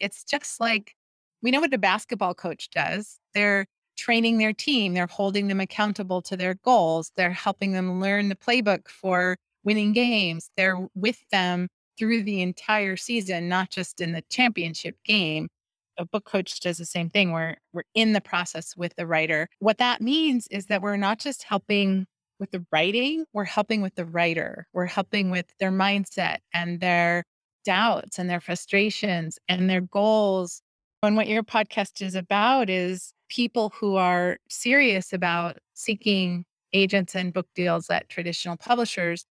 it's just like we know what a basketball coach does. They're training their team, they're holding them accountable to their goals, they're helping them learn the playbook for winning games. They're with them through the entire season, not just in the championship game. A book coach does the same thing. We're we're in the process with the writer. What that means is that we're not just helping with the writing, we're helping with the writer. We're helping with their mindset and their doubts and their frustrations and their goals. And what your podcast is about is people who are serious about seeking agents and book deals at traditional publishers.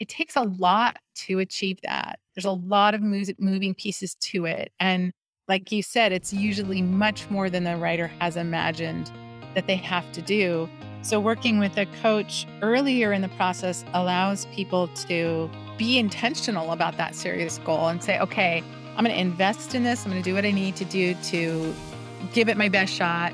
It takes a lot to achieve that. There's a lot of moving pieces to it. And like you said, it's usually much more than the writer has imagined that they have to do. So, working with a coach earlier in the process allows people to be intentional about that serious goal and say, okay, I'm going to invest in this. I'm going to do what I need to do to give it my best shot.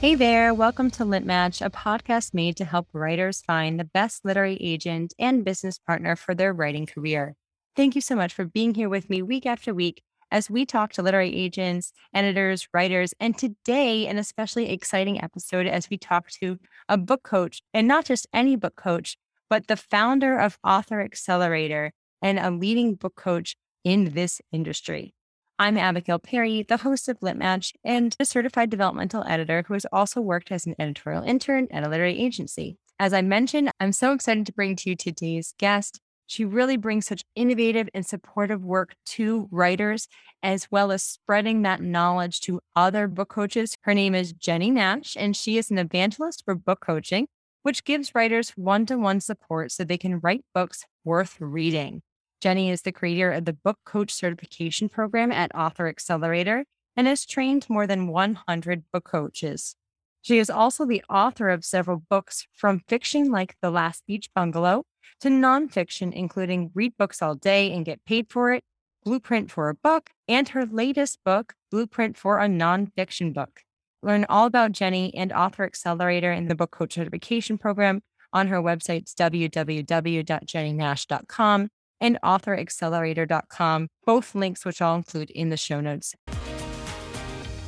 Hey there, welcome to Lit Match, a podcast made to help writers find the best literary agent and business partner for their writing career. Thank you so much for being here with me week after week as we talk to literary agents, editors, writers, and today, an especially exciting episode as we talk to a book coach, and not just any book coach, but the founder of Author Accelerator and a leading book coach in this industry. I'm Abigail Perry, the host of Lit Match and a certified developmental editor who has also worked as an editorial intern at a literary agency. As I mentioned, I'm so excited to bring to you today's guest. She really brings such innovative and supportive work to writers, as well as spreading that knowledge to other book coaches. Her name is Jennie Nash, and she is an evangelist for book coaching, which gives writers one to one support so they can write books worth reading. Jennie is the creator of the Book Coach Certification Program at Author Accelerator and has trained more than 100 book coaches. She is also the author of several books from fiction like The Last Beach Bungalow to nonfiction, including Read Books All Day and Get Paid for It, Blueprint for a Book, and her latest book, Blueprint for a Nonfiction Book. Learn all about Jennie and Author Accelerator in the Book Coach Certification Program on her websites www.jennienash.com and authoraccelerator.com, both links which I'll include in the show notes.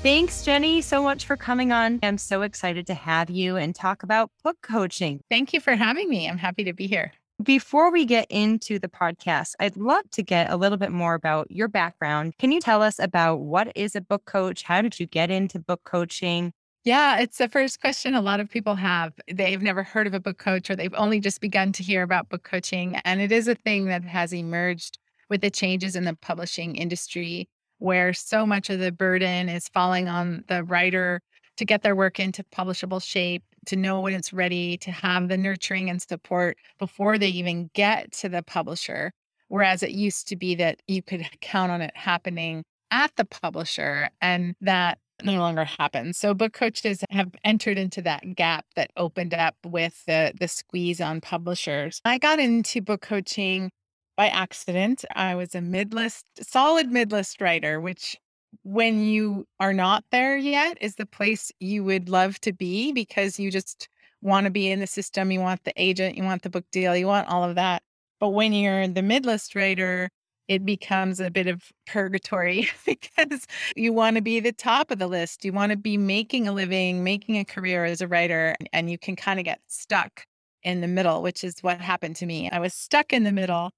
Thanks, Jennie, so much for coming on. I'm so excited to have you and talk about book coaching. Thank you for having me. I'm happy to be here. Before we get into the podcast, I'd love to get a little bit more about your background. Can you tell us about what is a book coach? How did you get into book coaching? Yeah, it's the first question a lot of people have. They've never heard of a book coach or they've only just begun to hear about book coaching. And it is a thing that has emerged with the changes in the publishing industry, where so much of the burden is falling on the writer to get their work into publishable shape, to know when it's ready, to have the nurturing and support before they even get to the publisher. Whereas it used to be that you could count on it happening at the publisher and that no longer happens. So book coaches have entered into that gap that opened up with the the squeeze on publishers. I got into book coaching by accident. I was a mid-list solid mid-list writer, which when you are not there yet is the place you would love to be because you just want to be in the system, you want the agent, you want the book deal, you want all of that. But when you're the mid-list writer, it becomes a bit of purgatory because you want to be the top of the list. You want to be making a living, making a career as a writer, and you can kind of get stuck in the middle, which is what happened to me. I was stuck in the middle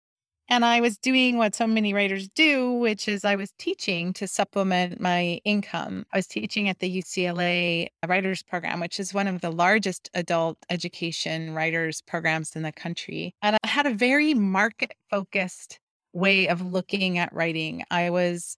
and I was doing what so many writers do, which is I was teaching to supplement my income. I was teaching at the UCLA Writers Program, which is one of the largest adult education writers programs in the country. And I had a very market focused way of looking at writing. I was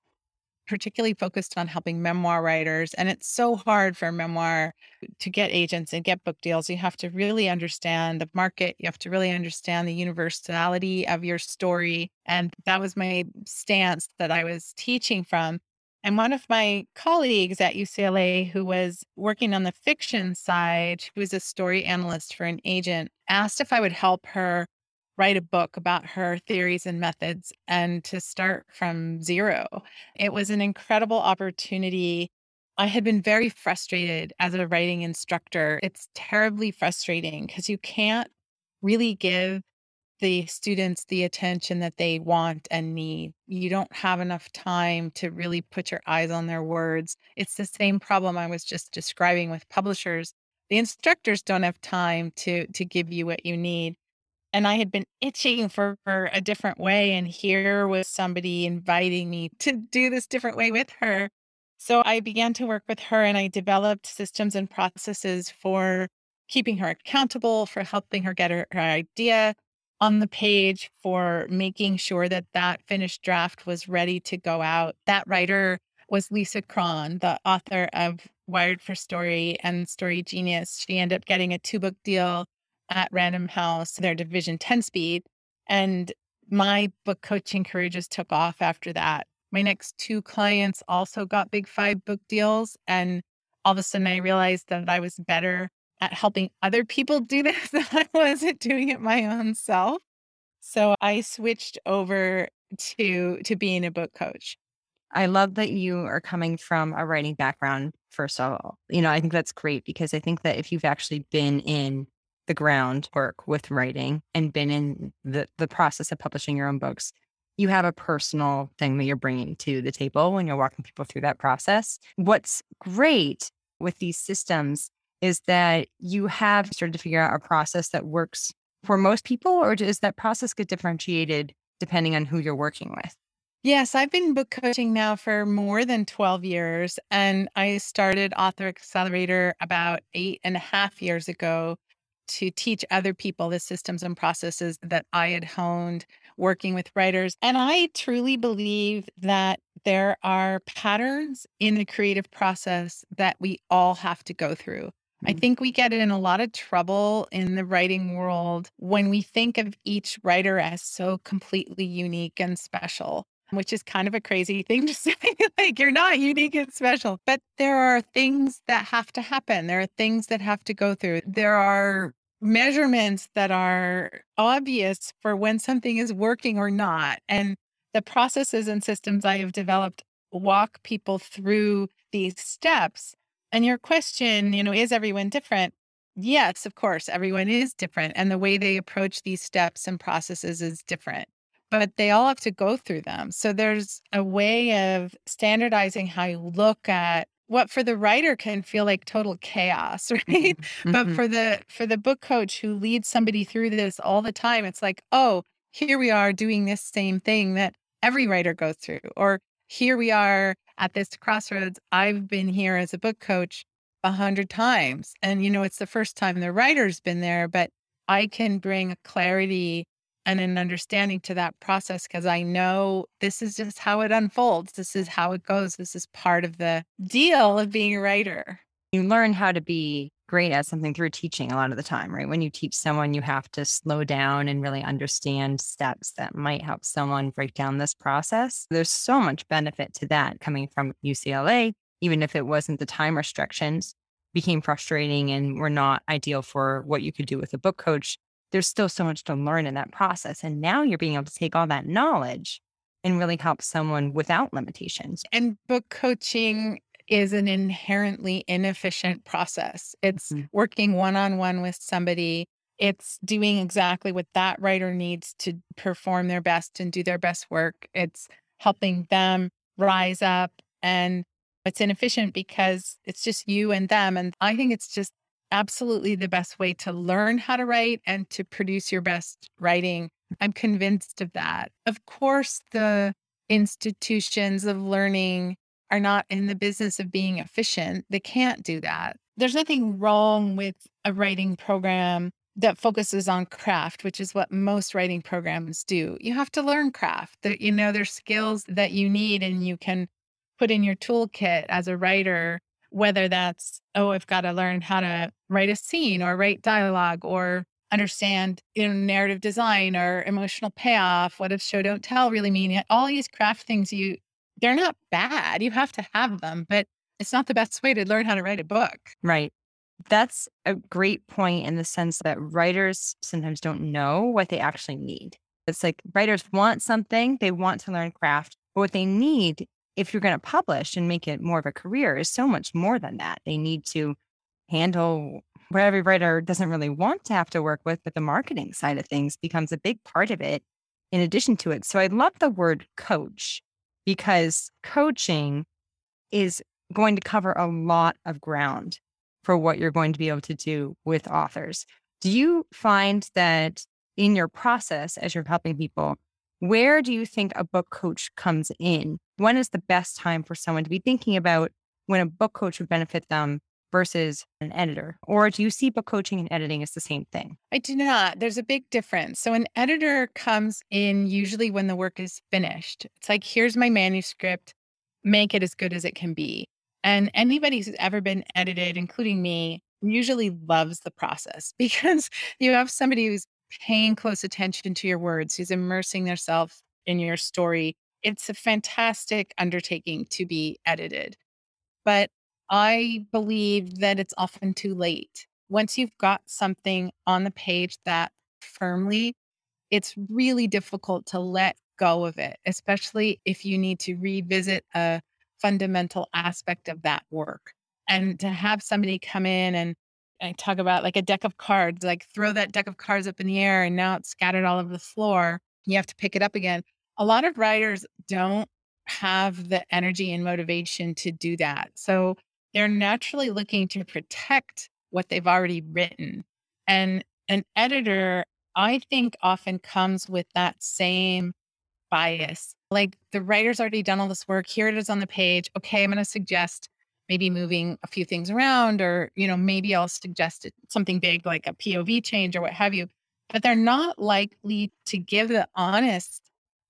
particularly focused on helping memoir writers. And it's so hard for memoir to get agents and get book deals. You have to really understand the market, you have to really understand the universality of your story. And that was my stance that I was teaching from. And one of my colleagues at UCLA, who was working on the fiction side, who was a story analyst for an agent, asked if I would help her write a book about her theories and methods and to start from zero. It was an incredible opportunity I had been very frustrated as a writing instructor. It's terribly frustrating because you can't really give the students the attention that they want and need. You don't have enough time to really put your eyes on their words. It's the same problem I was just describing with publishers. The instructors don't have time to to give you what you need. And I had been itching for, for a different way. And here was somebody inviting me to do this different way with her. So I began to work with her and I developed systems and processes for keeping her accountable, for helping her get her, her idea on the page, for making sure that that finished draft was ready to go out. That writer was Lisa Cron, the author of Wired for Story and Story Genius. She ended up getting a two book deal at Random House, their division 10 speed. And my book coaching career just took off after that. My next two clients also got big five book deals. And all of a sudden, I realized that I was better at helping other people do this than I was at doing it my own self. So I switched over to to being a book coach. I love that you are coming from a writing background, first of all. You know, I think that's great because I think that if you've actually been in the groundwork with writing and been in the, the process of publishing your own books, you have a personal thing that you're bringing to the table when you're walking people through that process. What's great with these systems is that you have started to figure out a process that works for most people, or does that process get differentiated depending on who you're working with? Yes, I've been book coaching now for more than 12 years. And I started Author Accelerator about eight and a half years ago to teach other people the systems and processes that I had honed working with writers. And I truly believe that there are patterns in the creative process that we all have to go through. I mm-hmm. think we get in a lot of trouble in the writing world when we think of each writer as so completely unique and special, which is kind of a crazy thing to say. like, you're not unique and special, but there are things that have to happen. There are things that have to go through. There are measurements that are obvious for when something is working or not. And the processes and systems I have developed walk people through these steps and your question, you know, is everyone different? Yes, of course, everyone is different. And the way they approach these steps and processes is different, but they all have to go through them. So there's a way of standardizing how you look at what for the writer can feel like total chaos right mm-hmm. but mm-hmm. for the for the book coach who leads somebody through this all the time it's like oh here we are doing this same thing that every writer goes through or here we are at this crossroads. I've been here as a book coach a hundred times. And, you know, it's the first time the writer's been there, but I can bring a clarity and an understanding to that process because I know this is just how it unfolds. This is how it goes. This is part of the deal of being a writer. You learn how to be great at something through teaching a lot of the time, right? When you teach someone, you have to slow down and really understand steps that might help someone break down this process. There's so much benefit to that coming from UCLA, even if it wasn't the time restrictions became frustrating and were not ideal for what you could do with a book coach. There's still so much to learn in that process. And now you're being able to take all that knowledge and really help someone without limitations. And book coaching is an inherently inefficient process. It's mm-hmm. working one on one with somebody. It's doing exactly what that writer needs to perform their best and do their best work. It's helping them rise up. And it's inefficient because it's just you and them. And I think it's just absolutely the best way to learn how to write and to produce your best writing. I'm convinced of that. Of course, the institutions of learning are not in the business of being efficient. They can't do that. There's nothing wrong with a writing program that focuses on craft, which is what most writing programs do. You have to learn craft. That you know there's skills that you need and you can put in your toolkit as a writer, whether that's, oh, I've got to learn how to write a scene or write dialogue or understand know, narrative design or emotional payoff. What does show don't tell really mean? All these craft things you they're not bad. You have to have them, but it's not the best way to learn how to write a book. Right. That's a great point in the sense that writers sometimes don't know what they actually need. It's like writers want something, they want to learn craft, but what they need if you're going to publish and make it more of a career, is so much more than that. They need to handle where every writer doesn't really want to have to work with, but the marketing side of things becomes a big part of it in addition to it. So I love the word coach because coaching is going to cover a lot of ground for what you're going to be able to do with authors. Do you find that in your process as you're helping people, where do you think a book coach comes in? When is the best time for someone to be thinking about when a book coach would benefit them versus an editor? Or do you see book coaching and editing as the same thing? I do not. There's a big difference. So, an editor comes in usually when the work is finished. It's like, here's my manuscript, make it as good as it can be. And anybody who's ever been edited, including me, usually loves the process because you have somebody who's paying close attention to your words, who's immersing themselves in your story. It's a fantastic undertaking to be edited. But I believe that it's often too late. Once you've got something on the page that firmly, it's really difficult to let go of it, especially if you need to revisit a fundamental aspect of that work. And to have somebody come in and I talk about like a deck of cards, like throw that deck of cards up in the air and now it's scattered all over the floor. You have to pick it up again. A lot of writers don't have the energy and motivation to do that. So they're naturally looking to protect what they've already written. And an editor, I think, often comes with that same bias. Like the writer's already done all this work. Here it is on the page. Okay, I'm going to suggest maybe moving a few things around, or, you know, maybe I'll suggest something big like a POV change or what have you. But they're not likely to give the honest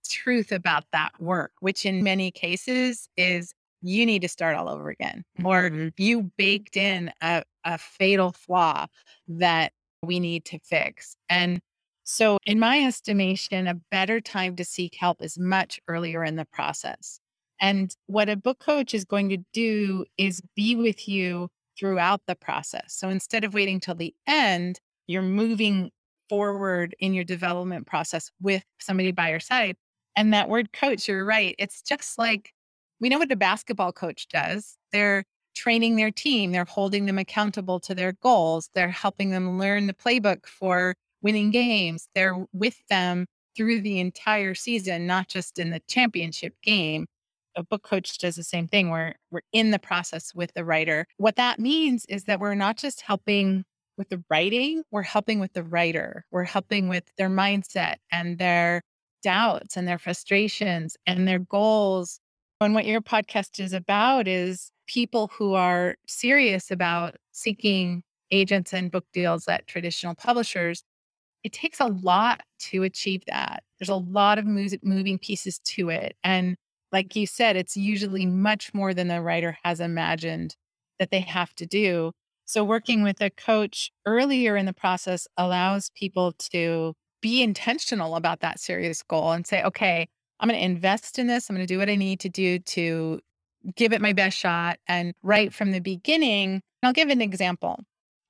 truth about that work, which in many cases is you need to start all over again, or mm-hmm. you baked in a, a fatal flaw that we need to fix. And so, in my estimation, a better time to seek help is much earlier in the process. And what a book coach is going to do is be with you throughout the process. So instead of waiting till the end, you're moving forward in your development process with somebody by your side. And that word coach, you're right. It's just like we know what a basketball coach does. They're training their team, they're holding them accountable to their goals, they're helping them learn the playbook for winning games. They're with them through the entire season, not just in the championship game. A book coach does the same thing where we're in the process with the writer. What that means is that we're not just helping with the writing, we're helping with the writer. We're helping with their mindset and their doubts and their frustrations and their goals. And what your podcast is about is people who are serious about seeking agents and book deals at traditional publishers it takes a lot to achieve that. There's a lot of moving pieces to it. And like you said, it's usually much more than the writer has imagined that they have to do. So, working with a coach earlier in the process allows people to be intentional about that serious goal and say, okay, I'm going to invest in this. I'm going to do what I need to do to give it my best shot. And right from the beginning, I'll give an example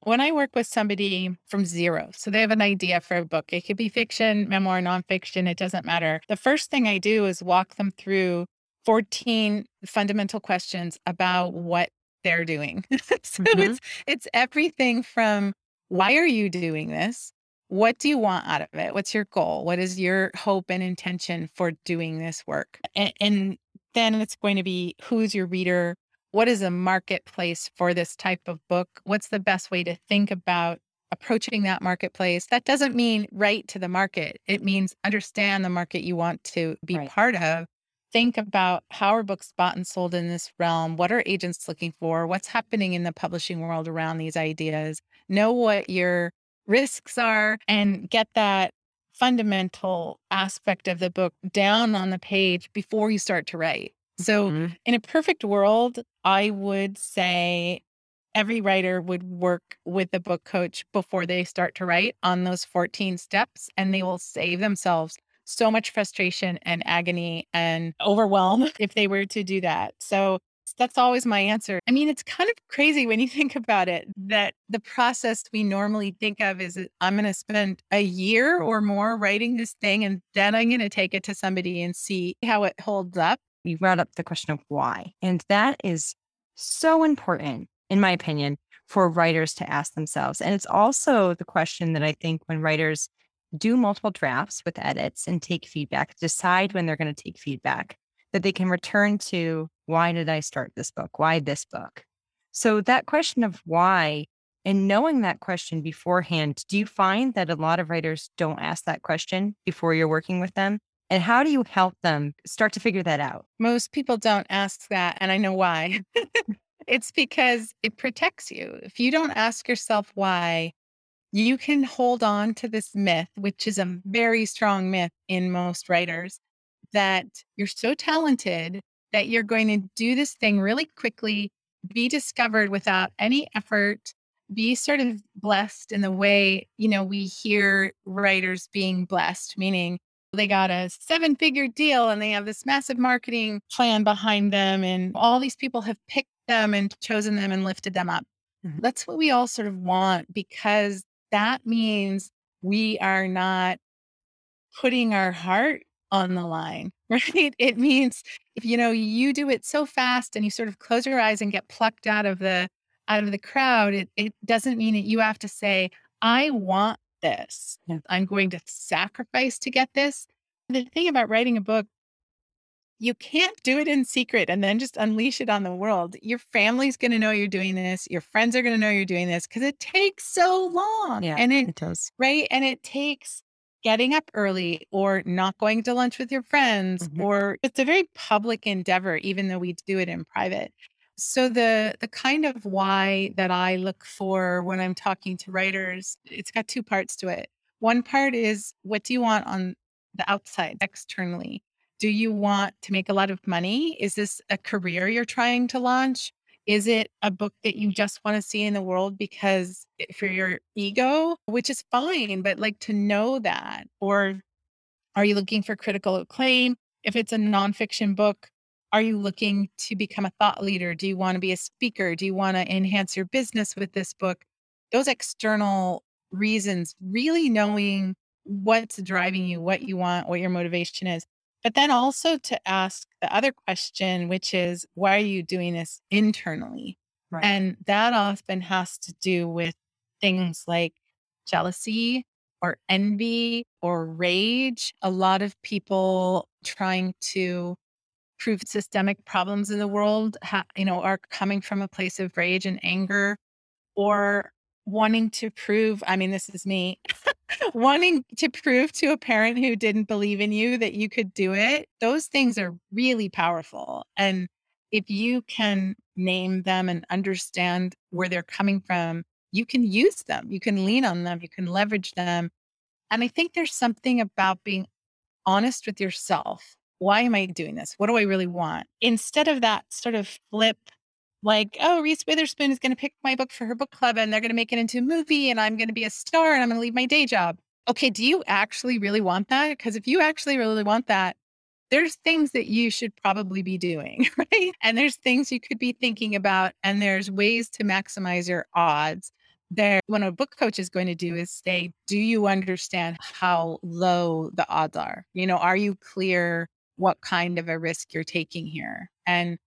when I work with somebody from zero, so they have an idea for a book, it could be fiction, memoir, nonfiction, it doesn't matter. The first thing I do is walk them through 14 fundamental questions about what they're doing. so mm-hmm. it's it's everything from why are you doing this? What do you want out of it? What's your goal? What is your hope and intention for doing this work? And, and then it's going to be who's your reader? What is a marketplace for this type of book? What's the best way to think about approaching that marketplace? That doesn't mean write to the market. It means understand the market you want to be right. part of. Think about how are books bought and sold in this realm? What are agents looking for? What's happening in the publishing world around these ideas? Know what your risks are and get that fundamental aspect of the book down on the page before you start to write. So, mm-hmm. in a perfect world, I would say every writer would work with a book coach before they start to write on those 14 steps, and they will save themselves so much frustration and agony and overwhelm if they were to do that. So, that's always my answer. I mean, it's kind of crazy when you think about it that the process we normally think of is I'm going to spend a year or more writing this thing and then I'm going to take it to somebody and see how it holds up. You brought up the question of why. And that is so important, in my opinion, for writers to ask themselves. And it's also the question that I think when writers do multiple drafts with edits and take feedback, decide when they're going to take feedback, that they can return to why did I start this book? Why this book? So, that question of why and knowing that question beforehand, do you find that a lot of writers don't ask that question before you're working with them? And how do you help them start to figure that out? Most people don't ask that, and I know why. it's because it protects you. If you don't ask yourself why, you can hold on to this myth, which is a very strong myth in most writers, that you're so talented that you're going to do this thing really quickly, be discovered without any effort, be sort of blessed in the way, you know, we hear writers being blessed, meaning they got a seven figure deal and they have this massive marketing plan behind them. And all these people have picked them and chosen them and lifted them up. Mm-hmm. That's what we all sort of want because that means we are not putting our heart on the line, right? It means if you know you do it so fast and you sort of close your eyes and get plucked out of the out of the crowd, it, it doesn't mean that you have to say, I want this. Yeah. I'm going to sacrifice to get this. The thing about writing a book, you can't do it in secret and then just unleash it on the world. Your family's going to know you're doing this. Your friends are going to know you're doing this because it takes so long. Yeah, and it, it does. Right. And it takes getting up early or not going to lunch with your friends, mm-hmm. or it's a very public endeavor, even though we do it in private. So the the kind of why that I look for when I'm talking to writers, it's got two parts to it. One part is what do you want on the outside externally? Do you want to make a lot of money? Is this a career you're trying to launch? Is it a book that you just want to see in the world because for your ego, which is fine, but like to know that? Or are you looking for critical acclaim? If it's a nonfiction book, are you looking to become a thought leader? Do you want to be a speaker? Do you want to enhance your business with this book? Those external reasons, really knowing what's driving you, what you want, what your motivation is. But then also to ask the other question, which is, why are you doing this internally? Right. And that often has to do with things like jealousy or envy or rage. A lot of people trying to prove systemic problems in the world, ha- you know, are coming from a place of rage and anger or wanting to prove, I mean, this is me, wanting to prove to a parent who didn't believe in you that you could do it. Those things are really powerful. And if you can name them and understand where they're coming from, you can use them, you can lean on them, you can leverage them. And I think there's something about being honest with yourself why am I doing this? What do I really want? Instead of that sort of flip, like, oh, Reese Witherspoon is going to pick my book for her book club and they're going to make it into a movie and I'm going to be a star and I'm going to leave my day job. Okay, do you actually really want that? Because if you actually really want that, there's things that you should probably be doing, right? And there's things you could be thinking about, and there's ways to maximize your odds there what a book coach is going to do is say do you understand how low the odds are you know are you clear what kind of a risk you're taking here. And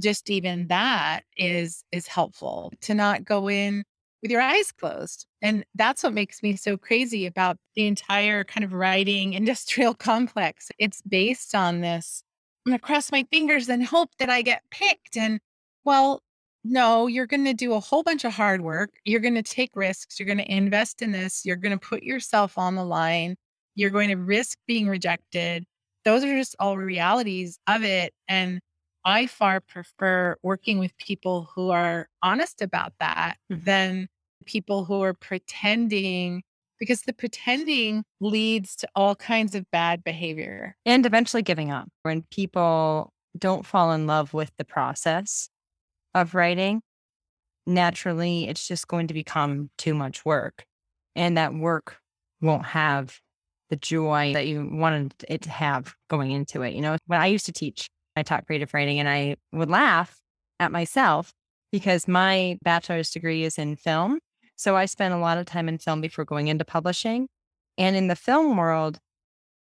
just even that is is helpful to not go in with your eyes closed. And that's what makes me so crazy about the entire kind of writing industrial complex. It's based on this i'm going to cross my fingers and hope that i get picked. And well no you're going to do a whole bunch of hard work. You're going to take risks. You're going to invest in this. You're going to put yourself on the line. You're going to risk being rejected those are just all realities of it. And I far prefer working with people who are honest about that mm-hmm. than people who are pretending because the pretending leads to all kinds of bad behavior and eventually giving up when people don't fall in love with the process of writing naturally it's just going to become too much work and that work won't have the joy that you wanted it to have going into it. You know, when I used to teach, I taught creative writing and I would laugh at myself because my bachelor's degree is in film. So I spent a lot of time in film before going into publishing. And in the film world,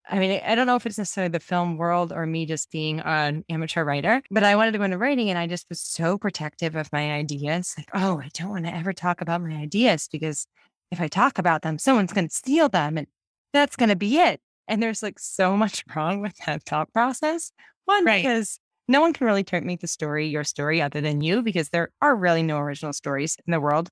I mean, I don't know if it's necessarily the film world or me just being an amateur writer, but I wanted to go into writing and I just was so protective of my ideas. Like, oh, I don't want to ever talk about my ideas because if I talk about them, someone's going to steal them and that's going to be it. And there's like so much wrong with that thought process. One, right. because no one can really make the story your story other than you because there are really no original stories in the world.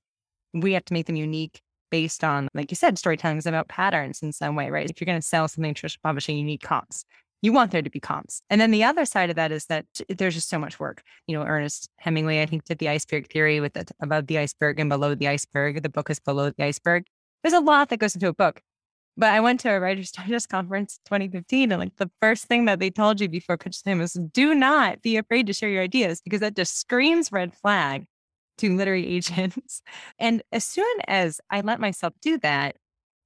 We have to make them unique based on, like you said, storytelling is about patterns in some way, right? If you're going to sell something traditional publishing, you need comps. You want there to be comps. And then the other side of that is that there's just so much work. You know, Ernest Hemingway, I think, did the iceberg theory with the, above the iceberg and below the iceberg. The book is below the iceberg. There's a lot that goes into a book. But I went to a Writers Digest conference 2015, and like the first thing that they told you before Coach Slam was do not be afraid to share your ideas because that just screams red flag to literary agents. And as soon as I let myself do that,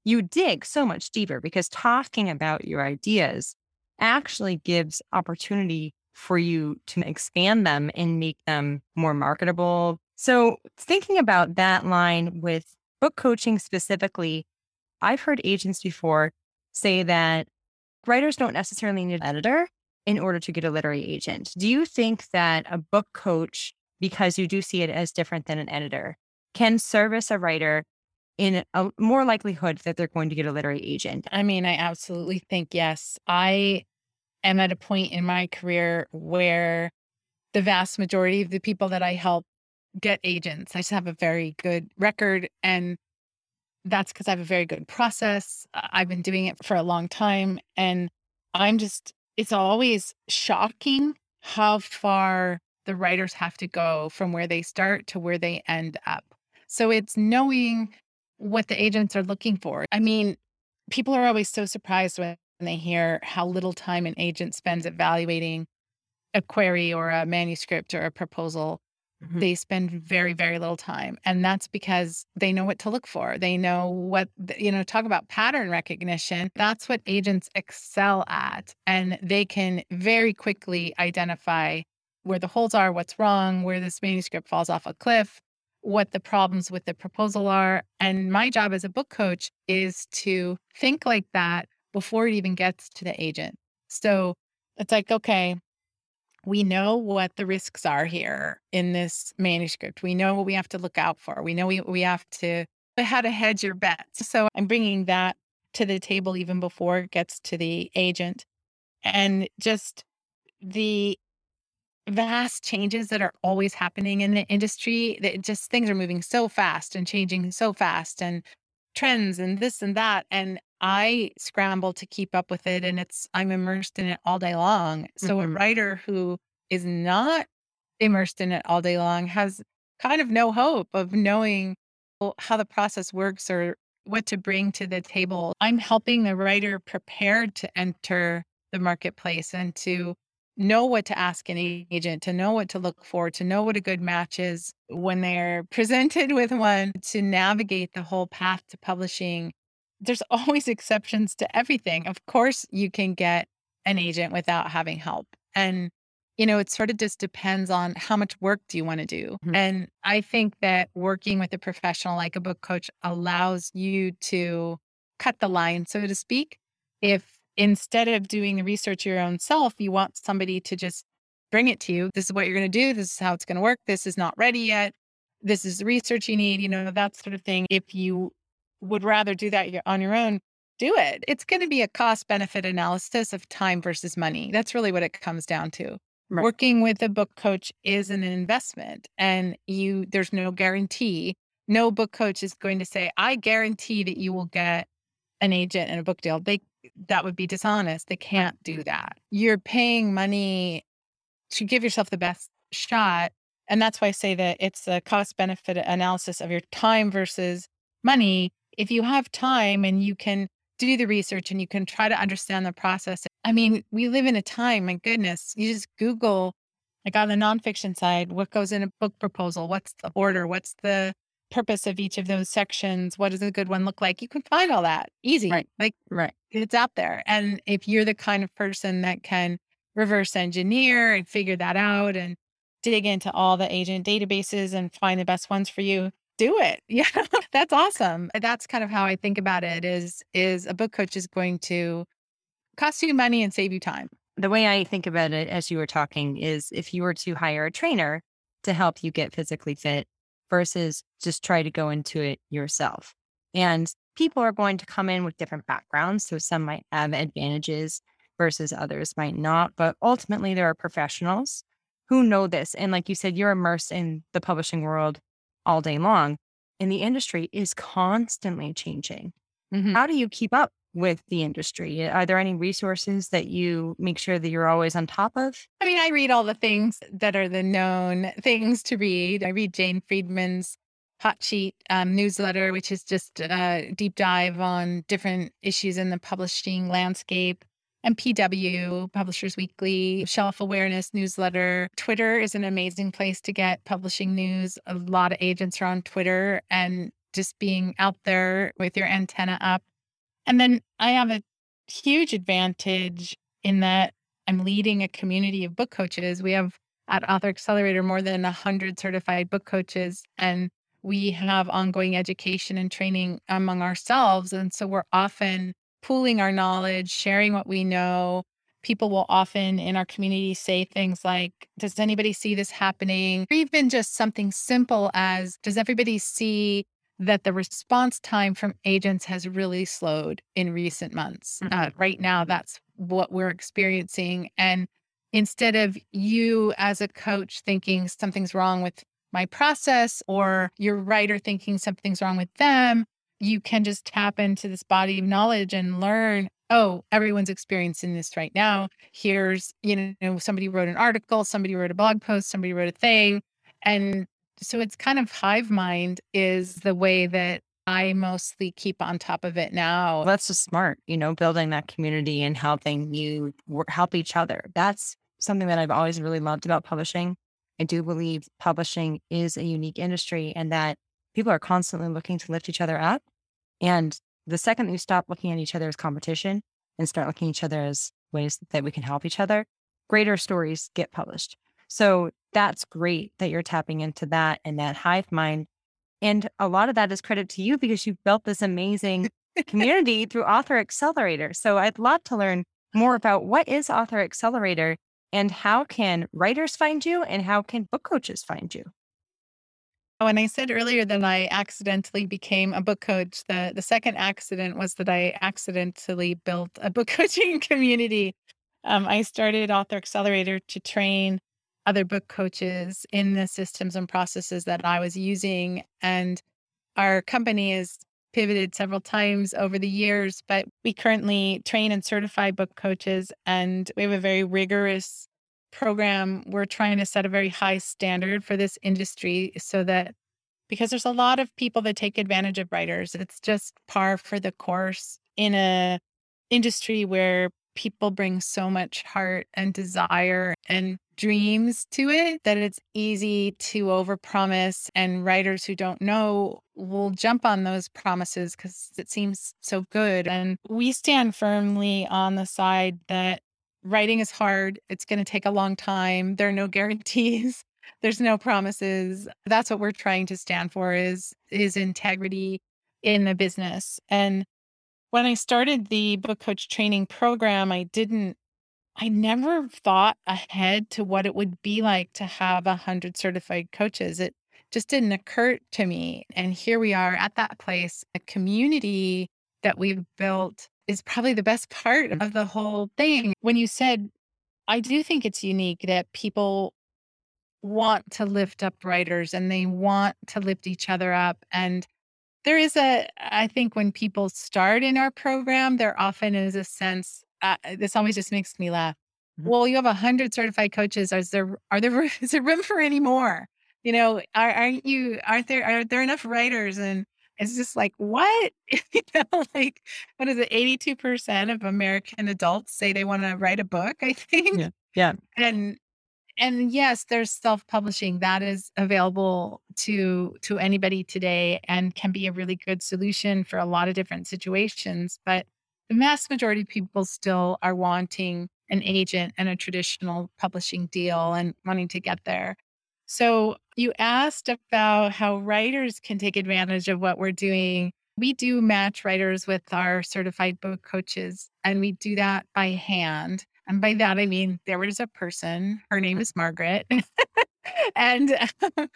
you dig so much deeper because talking about your ideas actually gives opportunity for you to expand them and make them more marketable. So, thinking about that line with book coaching specifically, I've heard agents before say that writers don't necessarily need an editor in order to get a literary agent. Do you think that a book coach because you do see it as different than an editor, can service a writer in a more likelihood that they're going to get a literary agent. I mean, I absolutely think yes. I am at a point in my career where the vast majority of the people that I help get agents. I just have a very good record and that's because I have a very good process. I've been doing it for a long time and I'm just it's always shocking how far the writers have to go from where they start to where they end up. So it's knowing what the agents are looking for. I mean, people are always so surprised when they hear how little time an agent spends evaluating a query or a manuscript or a proposal. Mm-hmm. They spend very, very little time. And that's because they know what to look for. They know what, you know, talk about pattern recognition. That's what agents excel at. And they can very quickly identify where the holes are, what's wrong, where this manuscript falls off a cliff, what the problems with the proposal are. And my job as a book coach is to think like that before it even gets to the agent. So it's like, okay, we know what the risks are here in this manuscript. We know what we have to look out for. We know we, we have to how to hedge your bets. So I'm bringing that to the table even before it gets to the agent. And just the vast changes that are always happening in the industry that just things are moving so fast and changing so fast and trends and this and that and i scramble to keep up with it and it's i'm immersed in it all day long so mm-hmm. a writer who is not immersed in it all day long has kind of no hope of knowing how the process works or what to bring to the table i'm helping the writer prepared to enter the marketplace and to know what to ask an agent, to know what to look for, to know what a good match is when they're presented with one, to navigate the whole path to publishing. There's always exceptions to everything. Of course, you can get an agent without having help. And, you know, it sort of just depends on how much work do you want to do. Mm-hmm. And I think that working with a professional like a book coach allows you to cut the line, so to speak. If instead of doing the research your own self, you want somebody to just bring it to you. This is what you're going to do. This is how it's going to work. This is not ready yet. This is the research you need, you know, that sort of thing. If you would rather do that on your own, do it. It's going to be a cost benefit analysis of time versus money. That's really what it comes down to. Right. Working with a book coach is an investment and you there's no guarantee. No book coach is going to say, "I guarantee that you will get an agent and a book deal." They that would be dishonest. They can't do that. You're paying money to give yourself the best shot. And that's why I say that it's a cost benefit analysis of your time versus money. If you have time and you can do the research and you can try to understand the process. I mean, we live in a time, my goodness, you just Google, like on the nonfiction side, what goes in a book proposal? What's the order? What's the purpose of each of those sections? What does a good one look like? You can find all that easy. Right. Like, right. It's out there. And if you're the kind of person that can reverse engineer and figure that out and dig into all the agent databases and find the best ones for you, do it. Yeah. That's awesome. That's kind of how I think about it is is a book coach is going to cost you money and save you time. The way I think about it as you were talking is if you were to hire a trainer to help you get physically fit versus just try to go into it yourself. And people are going to come in with different backgrounds. So some might have advantages versus others might not. But ultimately, there are professionals who know this. And like you said, you're immersed in the publishing world all day long, and the industry is constantly changing. Mm-hmm. How do you keep up with the industry? Are there any resources that you make sure that you're always on top of? I mean, I read all the things that are the known things to read. I read Jane Friedman's Hot Sheet um, newsletter, which is just a deep dive on different issues in the publishing landscape. And PW, Publishers Weekly, Shelf Awareness newsletter. Twitter is an amazing place to get publishing news. A lot of agents are on Twitter and just being out there with your antenna up. And then I have a huge advantage in that I'm leading a community of book coaches. We have at Author Accelerator more than 100 certified book coaches. And we have ongoing education and training among ourselves. And so we're often pooling our knowledge, sharing what we know. People will often in our community say things like, Does anybody see this happening? Or even just something simple as, Does everybody see that the response time from agents has really slowed in recent months? Mm-hmm. Uh, right now, that's what we're experiencing. And instead of you as a coach thinking something's wrong with my process or your writer thinking something's wrong with them, you can just tap into this body of knowledge and learn oh everyone's experiencing this right now here's you know somebody wrote an article somebody wrote a blog post somebody wrote a thing and so it's kind of hive mind is the way that I mostly keep on top of it now. That's just smart, you know, building that community and helping you help each other. That's something that I've always really loved about publishing. I do believe publishing is a unique industry and that people are constantly looking to lift each other up. And the second you stop looking at each other as competition and start looking at each other as ways that we can help each other, greater stories get published. So that's great that you're tapping into that and that hive mind. And a lot of that is credit to you because you've built this amazing community through Author Accelerator. So I'd love to learn more about what is Author Accelerator and how can writers find you and how can book coaches find you? When I said earlier that I accidentally became a book coach, the, the second accident was that I accidentally built a book coaching community. Um, I started Author Accelerator to train other book coaches in the systems and processes that I was using. And our company has pivoted several times over the years, but we currently train and certify book coaches, and we have a very rigorous program. We're trying to set a very high standard for this industry so that because there's a lot of people that take advantage of writers, it's just par for the course in a industry where people bring so much heart and desire and dreams to it that it's easy to overpromise and writers who don't know will jump on those promises because it seems so good and we stand firmly on the side that writing is hard it's going to take a long time there are no guarantees there's no promises that's what we're trying to stand for is is integrity in the business and when I started the book coach training program, I didn't, I never thought ahead to what it would be like to have a hundred certified coaches. It just didn't occur to me. And here we are at that place. A community that we've built is probably the best part of the whole thing. When you said, I do think it's unique that people want to lift up writers and they want to lift each other up. And there is a, I think when people start in our program, there often is a sense, uh, this always just makes me laugh. Mm-hmm. Well, you have a hundred certified coaches. Is there, are there, is there room for any more? You know, are, aren't you, aren't there, are there enough writers? And it's just like, what? you know, like, what is it? 82% of American adults say they want to write a book, I think. Yeah. Yeah. And and yes, there's self-publishing that is available to to anybody today and can be a really good solution for a lot of different situations. But the vast majority of people still are wanting an agent and a traditional publishing deal and wanting to get there. So you asked about how writers can take advantage of what we're doing. We do match writers with our certified book coaches, and we do that by hand. And by that, I mean there was a person, her name is Margaret. and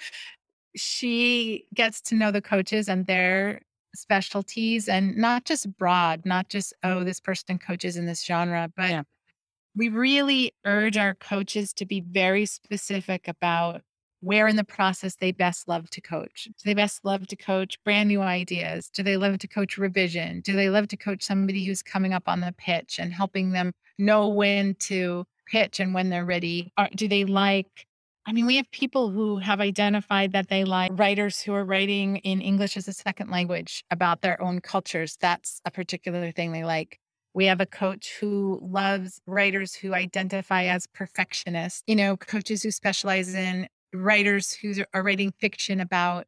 she gets to know the coaches and their specialties and not just broad, not just, oh, this person coaches in this genre, but Yeah. we really urge our coaches to be very specific about where in the process they best love to coach. Do they best love to coach brand new ideas? Do they love to coach revision? Do they love to coach somebody who's coming up on the pitch and helping them know when to pitch and when they're ready? Do they like I mean, we have people who have identified that they like writers who are writing in English as a second language about their own cultures. That's a particular thing they like. We have a coach who loves writers who identify as perfectionists, you know, coaches who specialize in writers who are writing fiction about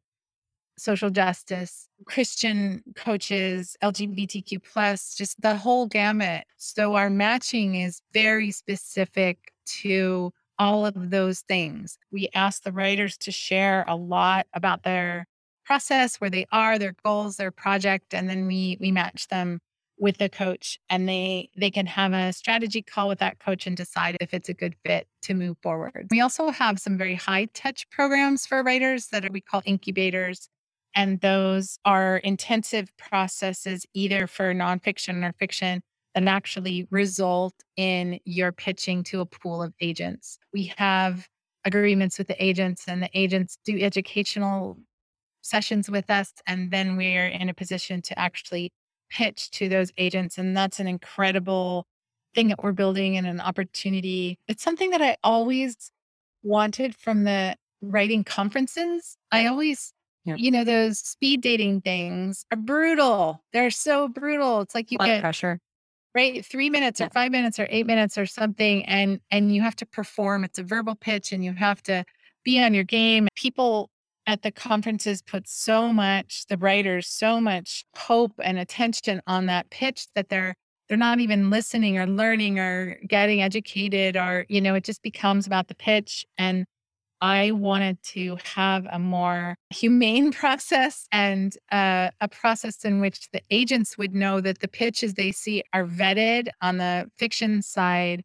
social justice, Christian coaches, LGBTQ plus, just the whole gamut. So our matching is very specific to all of those things. We ask the writers to share a lot about their process, where they are, their goals, their project, and then we we match them with a coach and they they can have a strategy call with that coach and decide if it's a good fit to move forward. We also have some very high touch programs for writers that we call incubators and those are intensive processes either for nonfiction or fiction that actually result in your pitching to a pool of agents. We have agreements with the agents and the agents do educational sessions with us and then we're in a position to actually pitch to those agents. And that's an incredible thing that we're building and an opportunity. It's something that I always wanted from the writing conferences. I always, Yeah. you know, those speed dating things are brutal. They're so brutal. It's like you Blood get pressure. right 3 minutes or 5 minutes or 8 minutes or something and and you have to perform. It's a verbal pitch and you have to be on your game. People at the conferences put so much the writers so much hope and attention on that pitch that they're they're not even listening or learning or getting educated or you know it just becomes about the pitch. And i wanted to have a more humane process and uh, a process in which the agents would know that the pitches they see are vetted on the fiction side.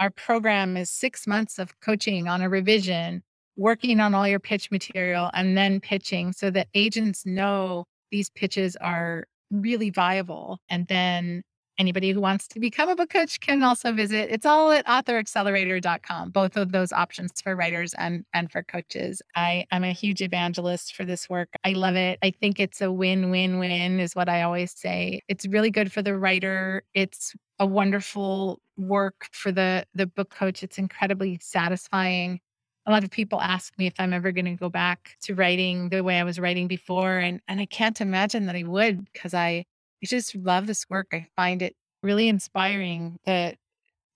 Our program is six months of coaching on a revision, working on all your pitch material, and then pitching so that agents know these pitches are really viable. And then anybody who wants to become a book coach can also visit. It's all at authoraccelerator.com, both of those options for writers and, and for coaches. I, I'm a huge evangelist for this work. I love it. I think it's a win win win, is what I always say. It's really good for the writer. It's a wonderful work for the the book coach. It's incredibly satisfying. A lot of people ask me if I'm ever going to go back to writing the way I was writing before, and and I can't imagine that I would because I I just love this work. I find it really inspiring that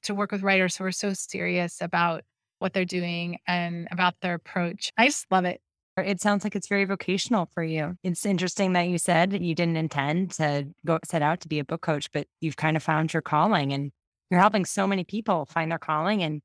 to work with writers who are so serious about what they're doing and about their approach. I just love it. It sounds like it's very vocational for you. It's interesting that you said you didn't intend to go set out to be a book coach, but you've kind of found your calling and you're helping so many people find their calling and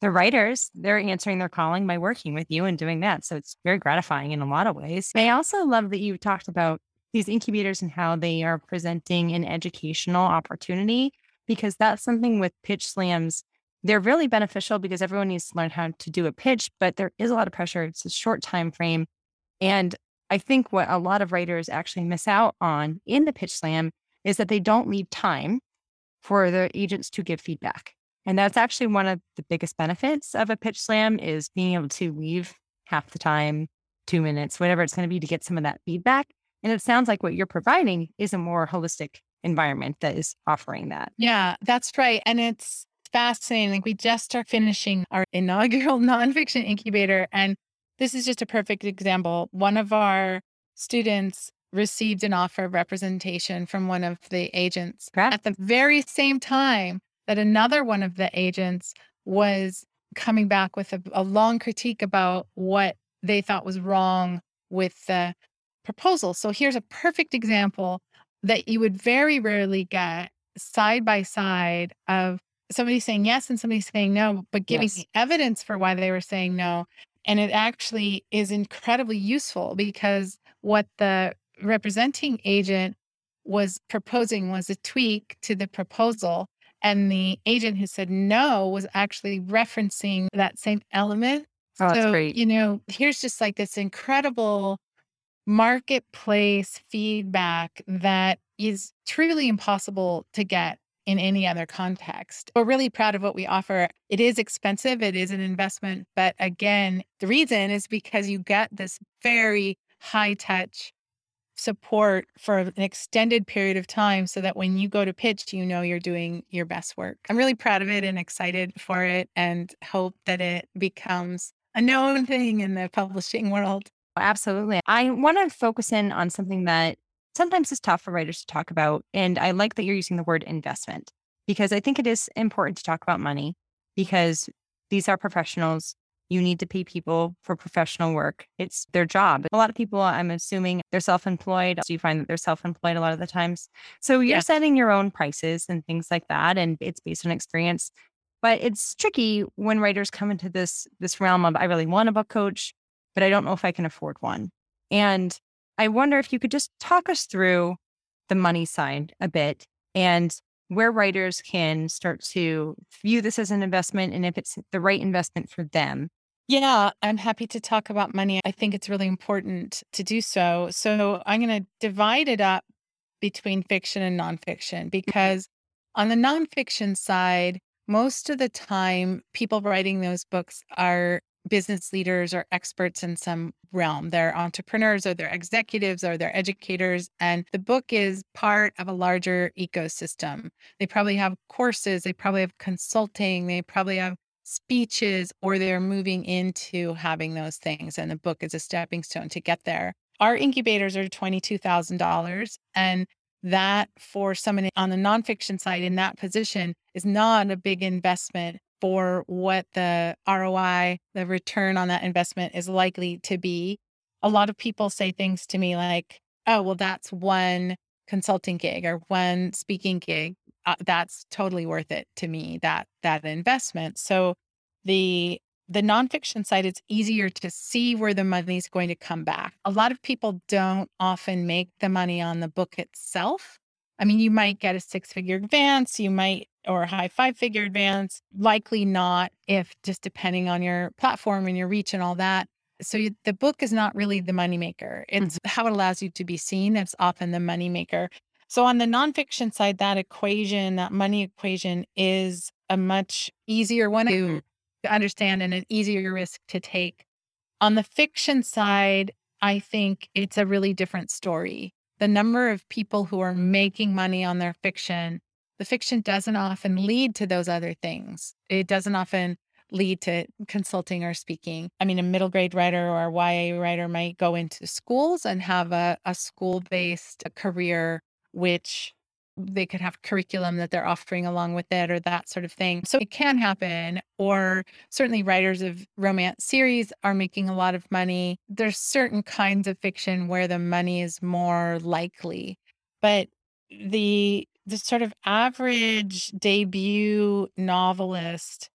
the writers, they're answering their calling by working with you and doing that. So it's very gratifying in a lot of ways. I also love that you talked about these incubators and how they are presenting an educational opportunity because that's something with pitch slams. They're really beneficial because everyone needs to learn how to do a pitch, but there is a lot of pressure. It's a short time frame. And I think what a lot of writers actually miss out on in the pitch slam is that they don't leave time for the agents to give feedback. And that's actually one of the biggest benefits of a pitch slam is being able to leave half the time, two minutes, whatever it's going to be to get some of that feedback. And it sounds like what you're providing is a more holistic environment that is offering that. Yeah, that's right. And it's fascinating. Like we just are finishing our inaugural nonfiction incubator. And this is just a perfect example. One of our students received an offer of representation from one of the agents Correct. at the very same time that another one of the agents was coming back with a, a long critique about what they thought was wrong with the proposal. So here's a perfect example that you would very rarely get side by side of somebody saying yes and somebody saying no, but giving Yes. evidence for why they were saying no. And it actually is incredibly useful because what the representing agent was proposing was a tweak to the proposal. And the agent who said no was actually referencing that same element. Oh, so, great. you know, here's just like this incredible marketplace feedback that is truly impossible to get in any other context. We're really proud of what we offer. It is expensive, it is an investment. But again, the reason is because you get this very high touch support for an extended period of time so that when you go to pitch, you know you're doing your best work. I'm really proud of it and excited for it and hope that it becomes a known thing in the publishing world. Oh, absolutely. I want to focus in on something that sometimes is tough for writers to talk about. And I like that you're using the word investment because I think it is important to talk about money because these are professionals. You need to pay people for professional work. It's their job. A lot of people, I'm assuming, they're self employed. So you find that they're self employed a lot of the times. So you're yeah. setting your own prices and things like that. And it's based on experience. But it's tricky when writers come into this this realm of I really want a book coach, but I don't know if I can afford one. And I wonder if you could just talk us through the money side a bit and where writers can start to view this as an investment and if it's the right investment for them. Yeah, I'm happy to talk about money. I think it's really important to do so. So I'm going to divide it up between fiction and nonfiction mm-hmm. because on the nonfiction side, most of the time, people writing those books are business leaders or experts in some realm. They're entrepreneurs or they're executives or they're educators. And the book is part of a larger ecosystem. They probably have courses, they probably have consulting, they probably have speeches, or they're moving into having those things. And the book is a stepping stone to get there. Our incubators are $22,000. And that for someone on the nonfiction side in that position is not a big investment for what the ROI, the return on that investment is likely to be. A lot of people say things to me like, oh, well, that's one consulting gig or one speaking gig. Uh, that's totally worth it to me, that that investment. So the the nonfiction side, it's easier to see where the money is going to come back. A lot of people don't often make the money on the book itself. I mean, you might get a six figure advance, you might, or a high five figure advance, likely not, if just depending on your platform and your reach and all that. So you, the book is not really the moneymaker. It's mm-hmm. how it allows you to be seen. it's often the moneymaker. So on the nonfiction side, that equation, that money equation is a much easier one to, to understand and an easier risk to take. On the fiction side, I think it's a really different story the number of people who are making money on their fiction, the fiction doesn't often lead to those other things. It doesn't often lead to consulting or speaking. I mean, a middle grade writer or a YA writer might go into schools and have a, a school based career, which they could have curriculum that they're offering along with it or that sort of thing. So it can happen. Or certainly writers of romance series are making a lot of money. There's certain kinds of fiction where the money is more likely. But the the sort of average debut novelist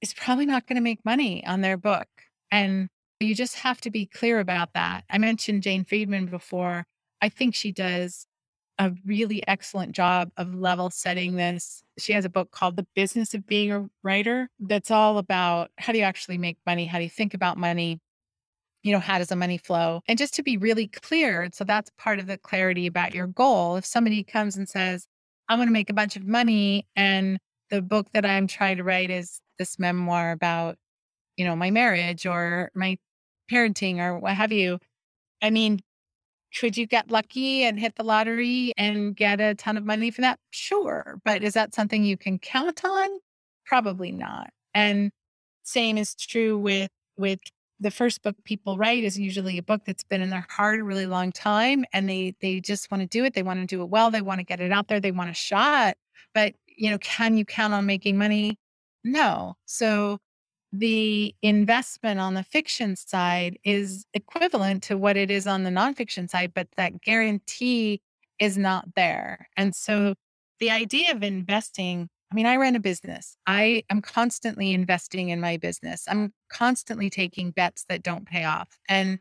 is probably not going to make money on their book. And you just have to be clear about that. I mentioned Jane Friedman before. I think she does a really excellent job of level setting this. She has a book called The Business of Being a Writer that's all about how do you actually make money? How do you think about money? You know, how does the money flow? And just to be really clear, so that's part of the clarity about your goal. If somebody comes and says, I want to make a bunch of money and the book that I'm trying to write is this memoir about, you know, my marriage or my parenting or what have you. I mean, could you get lucky and hit the lottery and get a ton of money for that? Sure. But is that something you can count on? Probably not. And same is true with with the first book people write is usually a book that's been in their heart a really long time and they they just want to do it they want to do it well they want to get it out there they want a shot but you know can you count on making money no so the investment on the fiction side is equivalent to what it is on the nonfiction side, but that guarantee is not there. And so the idea of investing, I mean, I run a business. I am constantly investing in my business. I'm constantly taking bets that don't pay off. And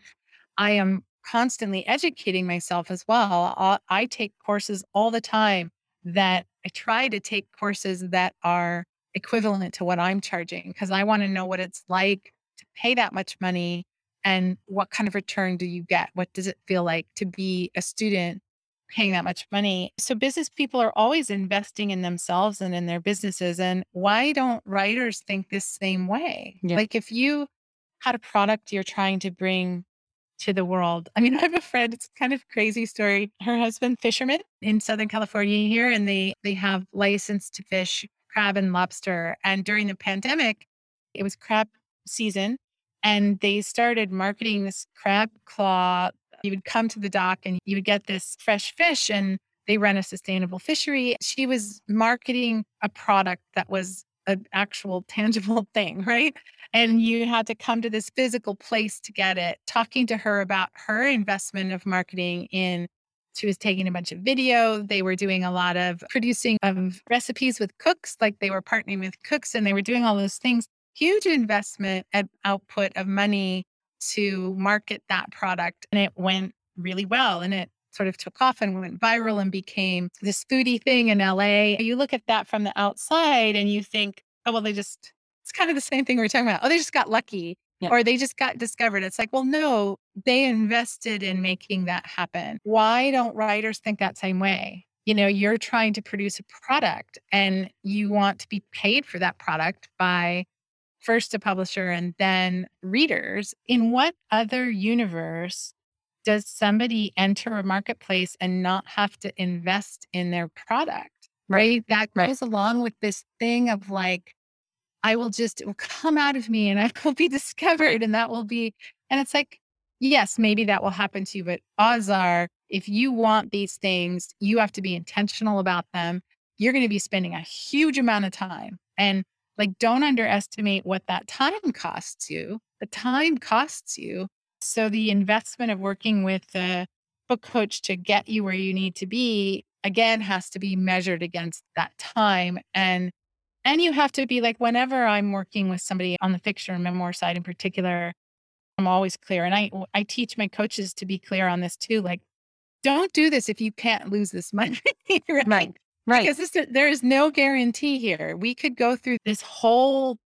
I am constantly educating myself as well. I take courses all the time that I try to take courses that are equivalent to what I'm charging because I want to know mm-hmm. what it's like to pay that much money and what kind of return do you get? What does it feel like to be a student paying that much money? So, business people are always investing in themselves and in their businesses. And why don't writers think this same way? Yeah. Like, if you had a product you're trying to bring to the world. I mean, I have a friend, it's kind of crazy story. Her husband, fisherman in Southern California here, and they they have license to fish crab and lobster. And during the pandemic, it was crab season. And they started marketing this crab claw. You would come to the dock and you would get this fresh fish and they run a sustainable fishery. She was marketing a product that was an actual tangible thing, right? And you had to come to this physical place to get it. Talking to her about her investment of marketing in she was taking a bunch of video. They were doing a lot of producing of recipes with cooks, like they were partnering with cooks and they were doing all those things. Huge investment and output of money to market that product. And it went really well. And it sort of took off and went viral and became this foodie thing in LA. You look at that from the outside and you think, oh, well, they just, it's kind of the same thing we are talking about. Oh, they just got lucky or they just got discovered. It's like, well, no, they invested in making that happen. Why don't writers think that same way? You know, you're trying to produce a product and you want to be paid for that product by first a publisher and then readers. In what other universe does somebody enter a marketplace and not have to invest in their product? Right. That right. goes along with this thing of like, I will just, it will come out of me and I will be discovered and that will be, and it's like, yes, maybe that will happen to you, but odds are if you want these things, you have to be intentional about them. You're going to be spending a huge amount of time and like, don't underestimate what that time costs you. The time costs you so the investment of working with a book coach to get you where you need to be again has to be measured against that time and and you have to be like whenever I'm working with somebody on the fiction or memoir side in particular I'm always clear and I I teach my coaches to be clear on this too like don't do this if you can't lose this money right right, right. because this, there is no guarantee here we could go through this whole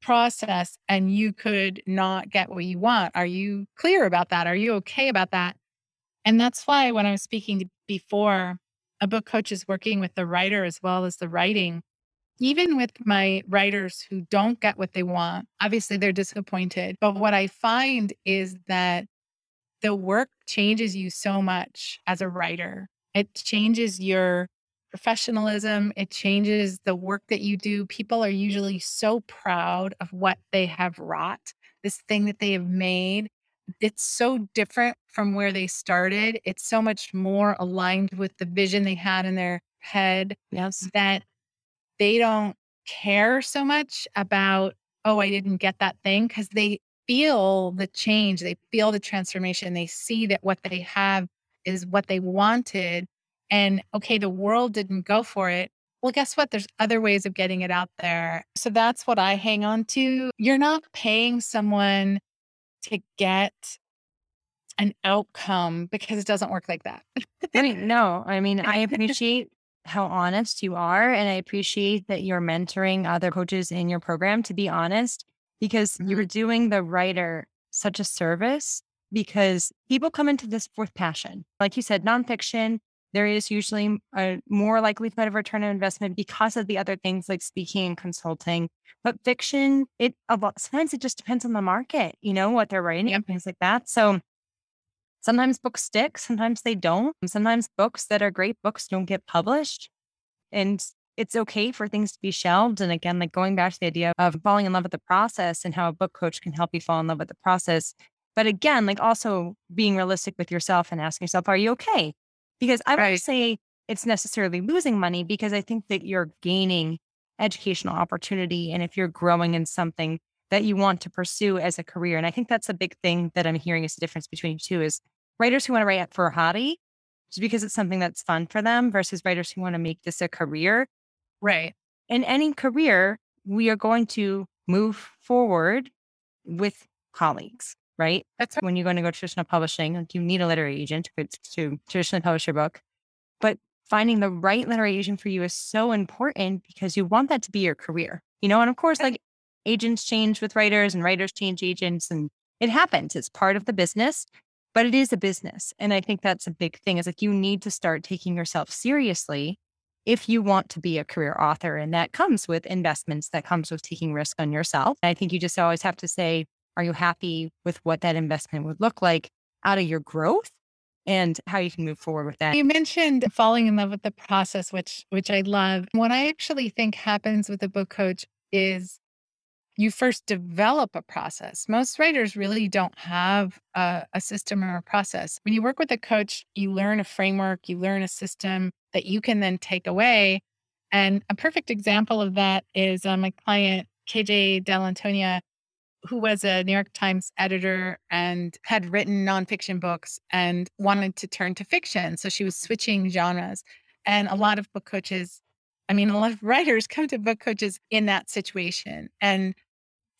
process and you could not get what you want. Are you clear about that? Are you okay about that? And that's why when I was speaking before, a book coach is working with the writer as well as the writing. Even with my writers who don't get what they want, obviously they're disappointed. But what I find is that the work changes you so much as a writer. It changes your professionalism, it changes the work that you do. People are usually so proud of what they have wrought, this thing that they have made. It's so different from where they started. It's so much more aligned with the vision they had in their head. Yes. That they don't care so much about, oh, I didn't get that thing, because they feel the change, they feel the transformation, they see that what they have is what they wanted and okay, the world didn't go for it. Well, guess what? There's other ways of getting it out there. So that's what I hang on to. You're not paying someone to get an outcome because it doesn't work like that. I mean, no, I mean, I appreciate how honest you are. And I appreciate that you're mentoring other coaches in your program to be honest, because mm-hmm. you're doing the writer such a service because people come into this with passion. Like you said, nonfiction, there is usually a more likelihood of return on investment because of the other things like speaking and consulting. But fiction, it a lot sometimes it just depends on the market, you know, what they're writing and things like that. So sometimes books stick, sometimes they don't. Sometimes books that are great books don't get published. And it's okay for things to be shelved. And again, like going back to the idea of falling in love with the process and how a book coach can help you fall in love with the process. But again, like also being realistic with yourself and asking yourself, are you okay? Because I don't say it's necessarily losing money because I think that you're gaining educational opportunity. And if you're growing in something that you want to pursue as a career, and I think that's a big thing that I'm hearing is the difference between you two is writers who want to write for a hobby just because it's something that's fun for them versus writers who want to make this a career. Right. In any career, we are going to move forward with colleagues. right? That's right. When you're going to go traditional publishing, like you need a literary agent to, to traditionally publish your book. But finding the right literary agent for you is so important because you want that to be your career, you know? And of course, like agents change with writers and writers change agents and it happens. It's part of the business, but it is a business. And I think that's a big thing is like you need to start taking yourself seriously if you want to be a career author. And that comes with investments, that comes with taking risk on yourself. I think you just always have to say, are you happy with what that investment would look like out of your growth? and how you can move forward with that. You mentioned falling in love with the process, which which I love. What I actually think happens with a book coach is you first develop a process. Most writers really don't have a, a, system or a process. When you work with a coach, you learn a framework, you learn a system that you can then take away. And a perfect example of that is uh, my client, KJ Dell'Antonia, who was a New York Times editor and had written nonfiction books and wanted to turn to fiction. So she was switching genres. And a lot of book coaches, I mean, a lot of writers come to book coaches in that situation. And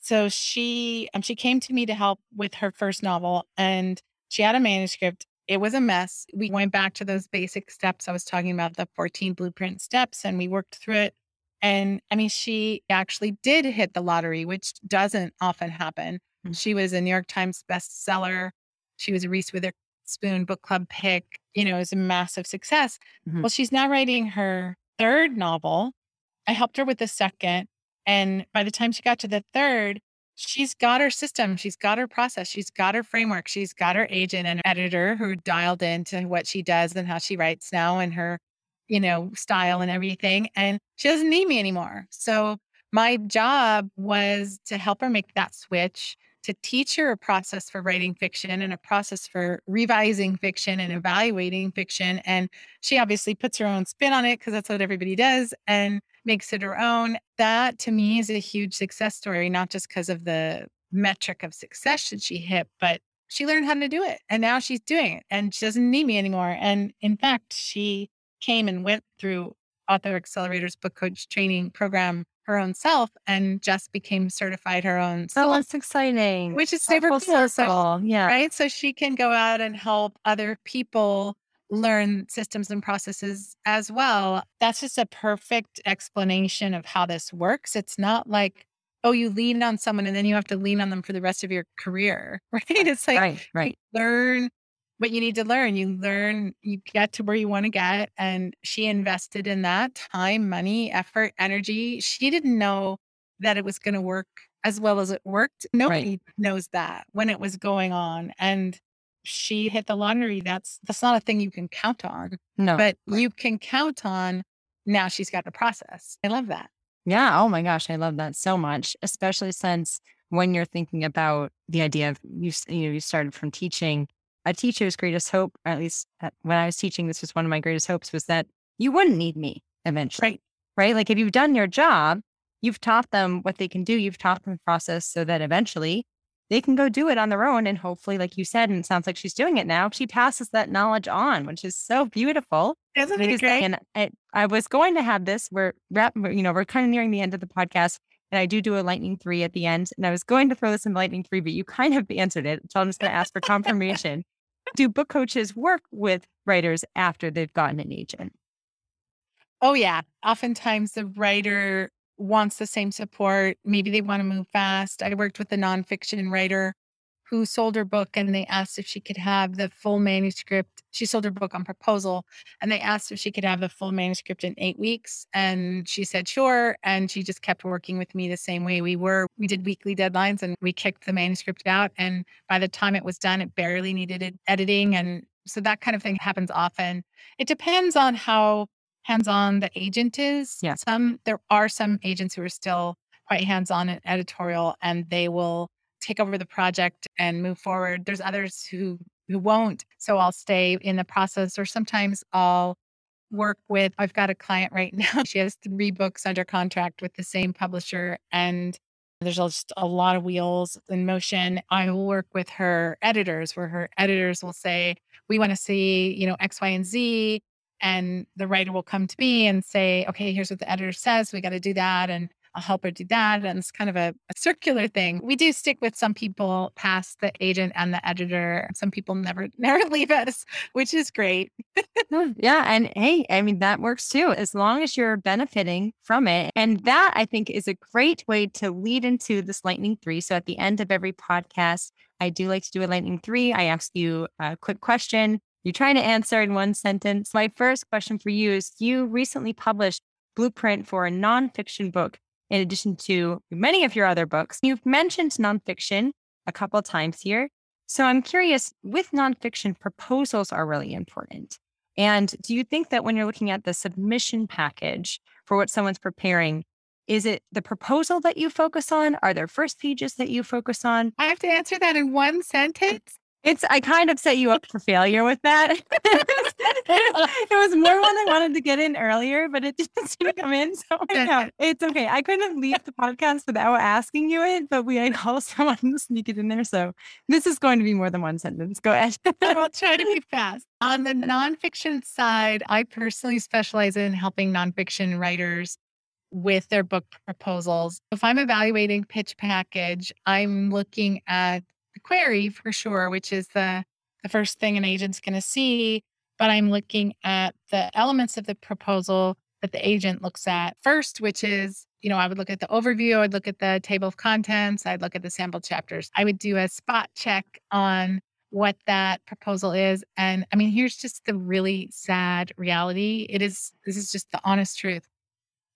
so she um, she came to me to help with her first novel and she had a manuscript. It was a mess. We went back to those basic steps I was talking about, the 14 blueprint steps, and we worked through it. And I mean, she actually did hit the lottery, which doesn't often happen. Mm-hmm. She was a New York Times bestseller. She was a Reese Witherspoon book club pick. You know, it was a massive success. Mm-hmm. Well, she's now writing her third novel. I helped her with the second. And by the time she got to the third, she's got her system, she's got her process, she's got her framework, she's got her agent and editor who dialed into what she does and how she writes now and her, you know, style and everything. And she doesn't need me anymore. So my job was to help her make that switch to teach her a process for writing fiction and a process for revising fiction and evaluating fiction. And she obviously puts her own spin on it because that's what everybody does and makes it her own. That to me is a huge success story, not just because of the metric of success that she hit, but she learned how to do it and now she's doing it and she doesn't need me anymore. And in fact, she came and went through Author Accelerator's book coach training program her own self and just became certified her own oh, self. Oh, that's exciting. Which is super cool. So, yeah. Right. So she can go out and help other people learn systems and processes as well. That's just a perfect explanation of how this works. It's not like, oh, you lean on someone and then you have to lean on them for the rest of your career. Right. It's like right, right. learn what you need to learn. You learn, you get to where you want to get. And she invested in that time, money, effort, energy. She didn't know that it was going to work as well as it worked. Nobody right. knows that when it was going on. And she hit the lottery. That's that's not a thing you can count on. No. But you can count on now she's got the process. I love that. Yeah. Oh my gosh. I love that so much, especially since when you're thinking about the idea of you, you know, you started from teaching a teacher's greatest hope, or at least uh, when I was teaching, this was one of my greatest hopes was that you wouldn't need me eventually. Right. Right. Like if you've done your job, you've taught them what they can do, you've taught them the process so that eventually they can go do it on their own. And hopefully, like you said, and it sounds like she's doing it now, she passes that knowledge on, which is so beautiful. Isn't it great? And I, I was going to have this, we're, you know, we're kind of nearing the end of the podcast. And I do do a lightning three at the end. And I was going to throw this in lightning three, but you kind of answered it. So I'm just going to ask for confirmation do book coaches work with writers after they've gotten an agent? Oh, yeah. Oftentimes the writer wants the same support. Maybe they want to move fast. I worked with a nonfiction writer who sold her book and they asked if she could have the full manuscript. She sold her book on proposal and they asked if she could have the full manuscript in eight weeks. And she said, sure. And she just kept working with me the same way we were. We did weekly deadlines and we kicked the manuscript out. And by the time it was done, it barely needed editing. And so that kind of thing happens often. It depends on how hands on the agent is. Yeah. Some, there are some agents who are still quite hands on and editorial and they will take over the project and move forward. There's others who who won't. So I'll stay in the process or sometimes I'll work with I've got a client right now. She has three books under contract with the same publisher and there's just a lot of wheels in motion. I will work with her editors where her editors will say, we want to see, you know, X, Y, and Z. And the writer will come to me and say, okay, here's what the editor says. We got to do that. And I'll help her do that. And it's kind of a, a, circular thing. We do stick with some people past the agent and the editor. Some people never, never leave us, which is great. yeah. And hey, I mean, that works too, as long as you're benefiting from it. And that I think is a great way to lead into this lightning three. So at the end of every podcast, I do like to do a lightning three. I ask you a quick question. You're trying to answer in one sentence. My first question for you is you recently published Blueprint for a nonfiction book in addition to many of your other books. You've mentioned nonfiction a couple times here. So I'm curious with nonfiction, proposals are really important. And do you think that when you're looking at the submission package for what someone's preparing, is it the proposal that you focus on? Are there first pages that you focus on? I have to answer that in one sentence. It's I kind of set you up for failure with that. it was more one I wanted to get in earlier, but it just didn't seem to come in. So it's okay. I couldn't leave the podcast without asking you it, but we I also wanted to sneak it in there. So this is going to be more than one sentence. Go ahead. I'll try to be fast. On the nonfiction side, I personally specialize in helping nonfiction writers with their book proposals. If I'm evaluating pitch package, I'm looking at query for sure, which is the, the first thing an agent's going to see. But I'm looking at the elements of the proposal that the agent looks at first, which is, you know, I would look at the overview, I'd look at the table of contents, I'd look at the sample chapters. I would do a spot check on what that proposal is. And I mean, here's just the really sad reality. It is, this is just the honest truth.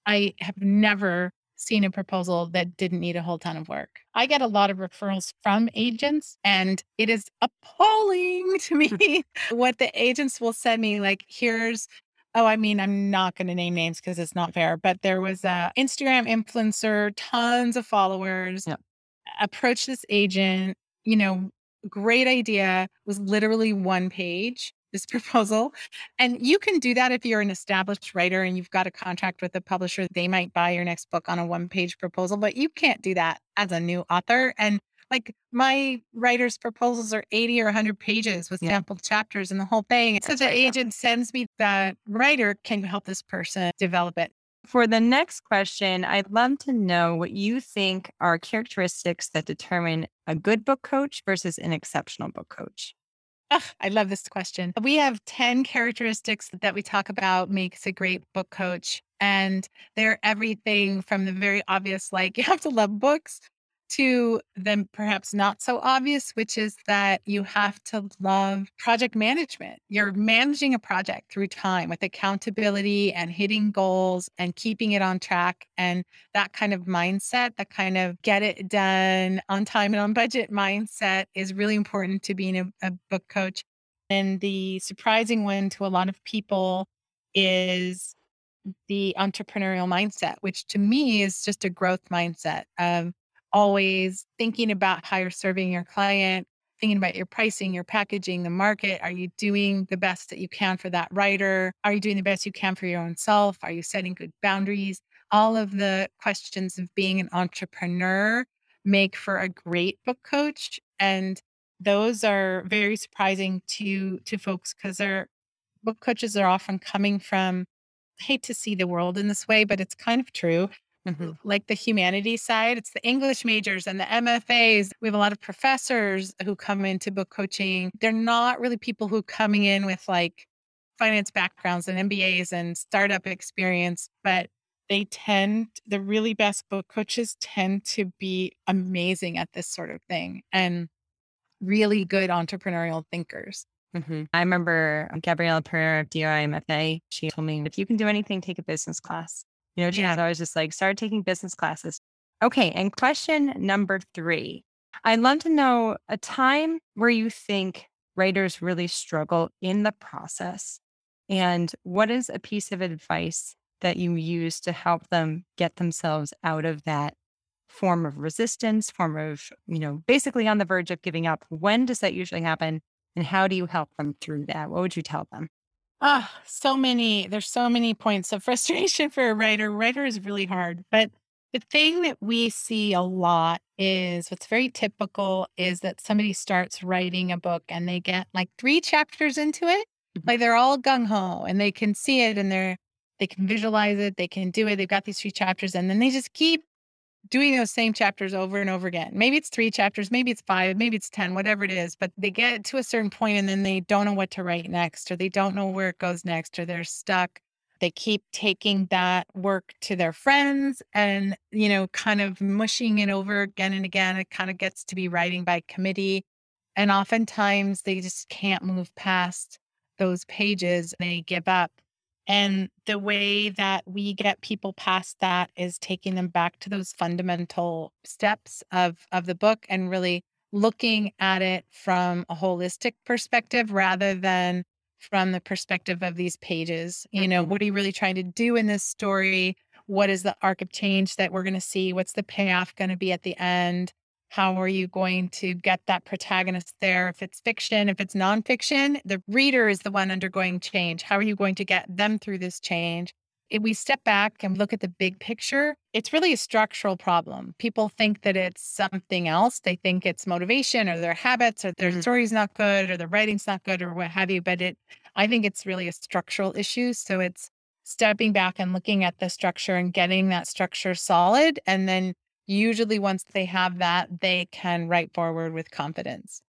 I have never seen a proposal that didn't need a whole ton of work. I get a lot of referrals from agents, and it is appalling to me what the agents will send me. Like, here's Oh, I mean, I'm not going to name names because it's not fair, but there was a Instagram influencer, tons of followers, yep. approached this agent, you know, great idea, was literally one page this proposal. And you can do that if you're an established writer and you've got a contract with a publisher. They might buy your next book on a one page proposal, but you can't do that as a new author. And like my writer's proposals are 80 or 100 pages with yeah. sample chapters and the whole thing. So the agent sends me that writer, can you help this person develop it? For the next question, I'd love to know what you think are characteristics that determine a good book coach versus an exceptional book coach. Oh, I love this question. We have 10 characteristics that we talk about makes a great book coach. And they're everything from the very obvious, like you have to love books, to then perhaps not so obvious, which is that you have to love project management. You're managing a project through time with accountability and hitting goals and keeping it on track. And that kind of mindset, that kind of get it done on time and on budget mindset is really important to being a, a book coach. And the surprising one to a lot of people is the entrepreneurial mindset, which to me is just a growth mindset of always thinking about how you're serving your client, thinking about your pricing, your packaging, the market. Are you doing the best that you can for that writer? Are you doing the best you can for your own self? Are you setting good boundaries? All of the questions of being an entrepreneur make for a great book coach. And those are very surprising to to folks because they're book coaches are often coming from hate to see the world in this way, but it's kind of true mm-hmm. like the humanities side. It's the English majors and the MFAs. We have a lot of professors who come into book coaching. They're not really people who coming in with like finance backgrounds and MBAs and startup experience, but they tend the really best book coaches tend to be amazing at this sort of thing and really good entrepreneurial thinkers. Mm-hmm. I remember Gabriela Pereira of DIY MFA. She told me, if you can do anything, take a business class. You know, yeah. I was just like, started taking business classes. Okay. And question number three I'd love to know a time where you think writers really struggle in the process. And what is a piece of advice that you use to help them get themselves out of that form of resistance, form of, you know, basically on the verge of giving up? When does that usually happen? And how do you help them through that? What would you tell them? Ah, so many. There's so many points of frustration for a writer. Writer is really hard, but the thing that we see a lot is what's very typical is that somebody starts writing a book and they get like three chapters into it. Mm-hmm. Like they're all gung ho and they can see it and they're they can visualize it, they can do it. They've got these three chapters and then they just keep doing those same chapters over and over again. Maybe it's three chapters, maybe it's five, maybe it's 10, whatever it is, but they get to a certain point and then they don't know what to write next, or they don't know where it goes next, or they're stuck. They keep taking that work to their friends and, you know, kind of mushing it over again and again. It kind of gets to be writing by committee. And oftentimes they just can't move past those pages. And they give up. And the way that we get people past that is taking them back to those fundamental steps of, of the book and really looking at it from a holistic perspective rather than from the perspective of these pages. You know, mm-hmm. what are you really trying to do in this story? What is the arc of change that we're going to see? What's the payoff going to be at the end? How are you going to get that protagonist there? If it's fiction, if it's nonfiction, the reader is the one undergoing change. How are you going to get them through this change? If we step back and look at the big picture, it's really a structural problem. People think that it's something else. They think it's motivation or their habits or their mm-hmm. story's not good or the writing's not good or what have you. But it, I think it's really a structural issue. So it's stepping back and looking at the structure and getting that structure solid and then usually once they have that, they can write forward with confidence.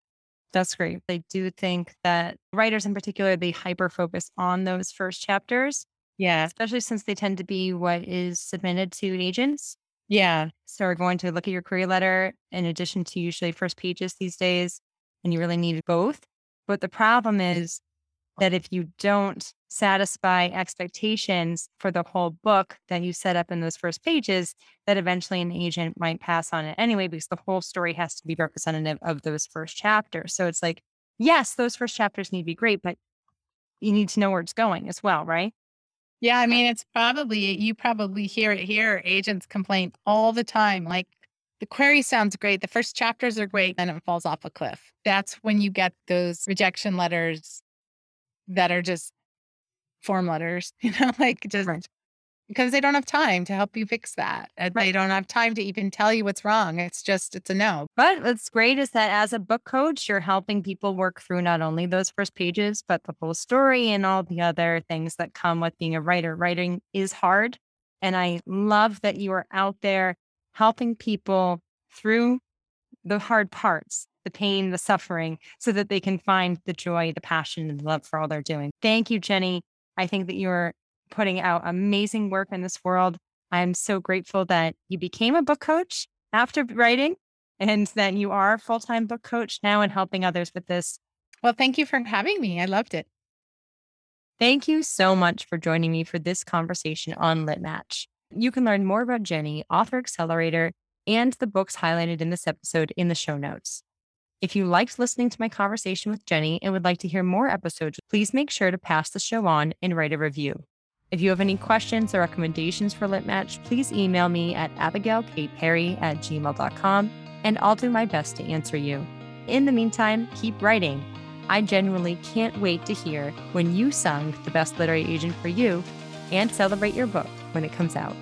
That's great. I do think that writers in particular, they hyper focus on those first chapters. Yeah. Especially since they tend to be what is submitted to agents. Yeah. So we're going to look at your query letter in addition to usually first pages these days, and you really need both. But the problem is that if you don't satisfy expectations for the whole book that you set up in those first pages, that eventually an agent might pass on it anyway, because the whole story has to be representative of those first chapters. So it's like, yes, those first chapters need to be great, but you need to know where it's going as well, right? Yeah, I mean, it's probably, you probably hear it here. Agents complain all the time. Like, the query sounds great. The first chapters are great, then it falls off a cliff. That's when you get those rejection letters that are just form letters, you know, like just right. because they don't have time to help you fix that. Uh, right. They don't have time to even tell you what's wrong. It's just, it's a no. But what's great is that as a book coach, you're helping people work through not only those first pages, but the whole story and all the other things that come with being a writer. Writing is hard. And I love that you are out there helping people through the hard parts the pain, the suffering, so that they can find the joy, the passion, and the love for all they're doing. Thank you, Jennie. I think that you're putting out amazing work in this world. I'm so grateful that you became a book coach after writing and that you are a full time book coach now and helping others with this. Well, thank you for having me. I loved it. Thank you so much for joining me for this conversation on Lit Match. You can learn more about Jennie, Author Accelerator, and the books highlighted in this episode in the show notes. If you liked listening to my conversation with Jennie and would like to hear more episodes, please make sure to pass the show on and write a review. If you have any questions or recommendations for Lit Match, please email me at abigailkperry at gmail.com and I'll do my best to answer you. In the meantime, keep writing. I genuinely can't wait to hear when you sung The Best Literary Agent for You and celebrate your book when it comes out.